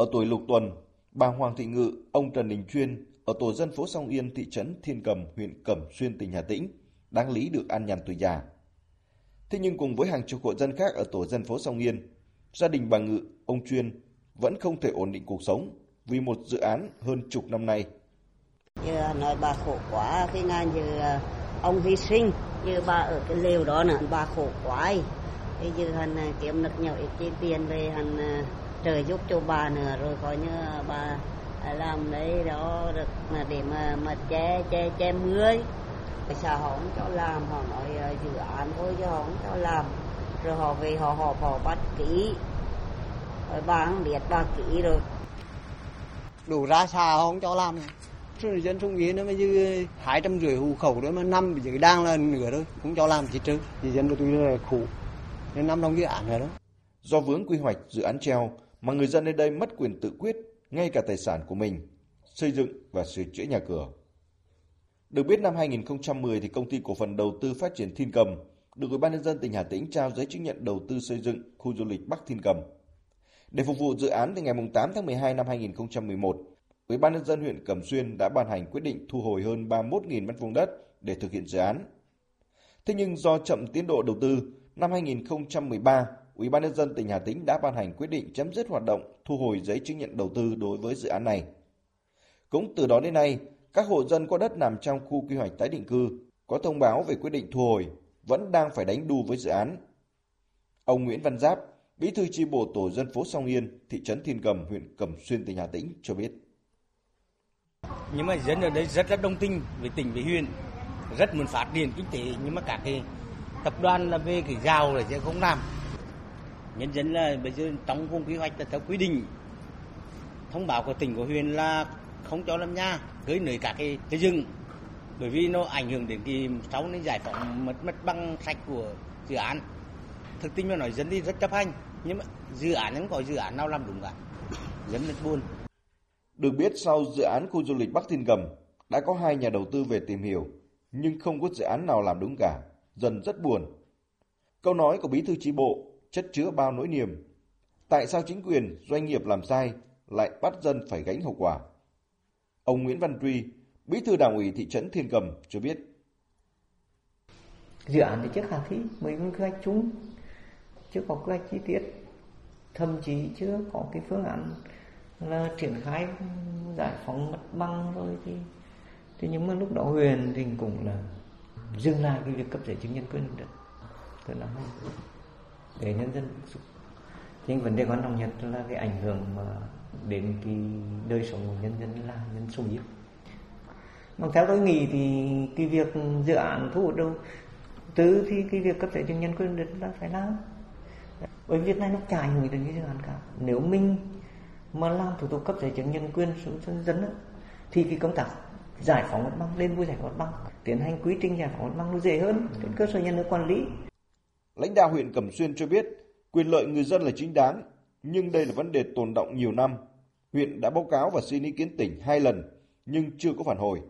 Ở tuổi lục tuần, bà Hoàng Thị Ngự, ông Trần Đình Chuyên ở tổ dân phố Song Yên, thị trấn Thiên Cầm, huyện Cẩm Xuyên, tỉnh Hà Tĩnh, đáng lý được an nhàn tuổi già. Thế nhưng cùng với hàng chục hộ dân khác ở tổ dân phố Song Yên, gia đình bà Ngự, ông Chuyên vẫn không thể ổn định cuộc sống vì một dự án hơn chục năm nay. Giờ nói bà khổ quá khi nào giờ ông hy sinh, giờ bà ở cái lều đó nè, bà khổ quá. Bây giờ hắn kiếm được nhiều ít tiền về hắn ờ, trợ giúp cho bà nữa rồi coi như bà làm đấy đó được mà để mà mà che che che mưa cái sao họ không cho làm họ nói dự án thôi chứ họ không cho làm. Rồi họ về họ họp họ bắt kỹ. Rồi bà không biết bà kỹ rồi. Đủ ra xa họ không cho làm rồi dân trung nghĩa nó mới dư hai trăm rưỡi hộ khẩu đó mà năm bây giờ đang là nửa thôi cũng cho làm gì chứ thì dân tôi là khổ. Nên năm trong dự án rồi đó. Do vướng quy hoạch dự án treo mà người dân nơi đây mất quyền tự quyết ngay cả tài sản của mình, xây dựng và sửa chữa nhà cửa. Được biết năm 2010 thì công ty cổ phần đầu tư phát triển Thiên Cầm được Ủy ban nhân dân tỉnh Hà Tĩnh trao giấy chứng nhận đầu tư xây dựng khu du lịch Bắc Thiên Cầm. Để phục vụ dự án thì ngày 8 tháng 12 năm 2011, Ủy ban nhân dân huyện Cẩm Xuyên đã ban hành quyết định thu hồi hơn 31.000 m2 đất để thực hiện dự án. Thế nhưng do chậm tiến độ đầu tư, năm 2013, Ủy ban nhân dân tỉnh Hà Tĩnh đã ban hành quyết định chấm dứt hoạt động thu hồi giấy chứng nhận đầu tư đối với dự án này. Cũng từ đó đến nay, các hộ dân có đất nằm trong khu quy hoạch tái định cư có thông báo về quyết định thu hồi vẫn đang phải đánh đu với dự án. Ông Nguyễn Văn Giáp, Bí thư chi bộ tổ dân phố Song Yên, thị trấn Thiên Cầm, huyện Cẩm Xuyên, tỉnh Hà Tĩnh cho biết. Nhưng mà dân ở đây rất là đồng tình với tỉnh với huyện, rất muốn phát triển kinh tế nhưng mà cả cái tập đoàn là về cái giàu là sẽ không làm nhân dân là bây giờ trong vùng quy hoạch là theo quy định. Thông báo của tỉnh của huyện là không cho làm nhà cưới nới cả cái cái rừng. Bởi vì nó ảnh hưởng đến cái sau nên giải phóng mất mất băng sạch của dự án. Thực tình mà nói, dân đi rất chấp hành, nhưng mà dự án không có dự án nào làm đúng cả. Dân rất buồn. Được biết sau dự án khu du lịch Bắc Thiên Cầm, đã có hai nhà đầu tư về tìm hiểu, nhưng không có dự án nào làm đúng cả. Dần rất buồn. Câu nói của bí thư chi bộ chất chứa bao nỗi niềm. Tại sao chính quyền, doanh nghiệp làm sai lại bắt dân phải gánh hậu quả? Ông Nguyễn Văn Truy, bí thư đảng ủy thị trấn Thiên Cầm cho biết. Dự án thì chưa khả thi, mới quy hoạch chung, chưa có quy hoạch chi tiết, thậm chí chưa có cái phương án là triển khai giải phóng mặt bằng rồi thì thì nhưng mà lúc đó huyền thì cũng là dừng lại cái việc cấp giấy chứng nhận quyền đất tức là để nhân dân nhưng vấn đề quan trọng nhất là cái ảnh hưởng mà đến cái đời sống của nhân dân là nhân sung yếu. Mà theo tôi nghĩ thì cái việc dự án thu hút đầu tư thì cái việc cấp giấy chứng nhân quyền đất là phải làm. Bởi việc này nó chả ảnh hưởng đến cái dự án cả. Nếu mình mà làm thủ tục cấp giấy chứng nhân quyền xuống dân dân thì cái công tác giải phóng mặt bằng lên vui giải phóng mặt bằng, tiến hành quy trình giải phóng mặt bằng nó dễ hơn. Trên cơ sở nhà nước quản lý Lãnh đạo huyện Cẩm Xuyên cho biết, quyền lợi người dân là chính đáng, nhưng đây là vấn đề tồn động nhiều năm. Huyện đã báo cáo và xin ý kiến tỉnh hai lần, nhưng chưa có phản hồi.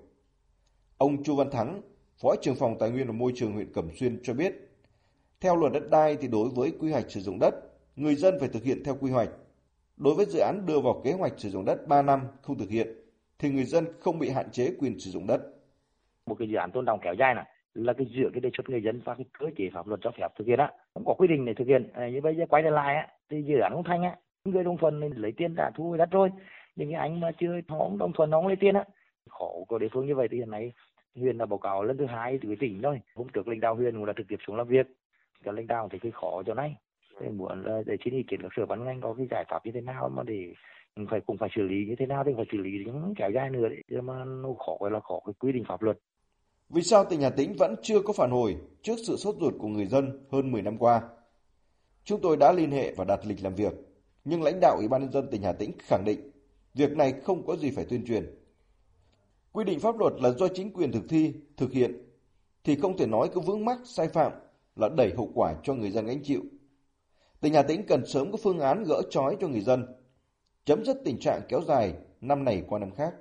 Ông Chu Văn Thắng, Phó trưởng phòng Tài nguyên và Môi trường huyện Cẩm Xuyên cho biết, theo luật đất đai thì đối với quy hoạch sử dụng đất, người dân phải thực hiện theo quy hoạch. Đối với dự án đưa vào kế hoạch sử dụng đất 3 năm không thực hiện, thì người dân không bị hạn chế quyền sử dụng đất. Một cái dự án tôn đồng kéo dài này, là cái giữa cái đề xuất người dân và cái cơ chế pháp luật cho phép thực hiện á. Không có quy định để thực hiện. À, như bây giờ quay trở lại á thì dự án không thành á người đồng thuận nên lấy tiền đã thu hồi đất rồi. Nhưng cái anh mà chưa họ không đồng thuận nó không lấy tiền á khó của địa phương như vậy thì hiện nay huyện là báo cáo lần thứ hai từ tỉnh thôi. Hôm trước lãnh đạo huyện cũng đã trực tiếp xuống làm việc. Các lãnh đạo thì cái khó chỗ này. Thì muốn là để xin ý kiến các sở ban ngành có cái giải pháp như thế nào mà để phải cũng phải xử lý như thế nào thì phải xử lý những kéo dài nữa để mà nó khó là khó cái quy định pháp luật vì sao tỉnh Hà Tĩnh vẫn chưa có phản hồi trước sự sốt ruột của người dân hơn 10 năm qua? Chúng tôi đã liên hệ và đặt lịch làm việc, nhưng lãnh đạo Ủy ban nhân dân tỉnh Hà Tĩnh khẳng định việc này không có gì phải tuyên truyền. Quy định pháp luật là do chính quyền thực thi, thực hiện, thì không thể nói cứ vướng mắc sai phạm là đẩy hậu quả cho người dân gánh chịu. Tỉnh Hà Tĩnh cần sớm có phương án gỡ trói cho người dân, chấm dứt tình trạng kéo dài năm này qua năm khác.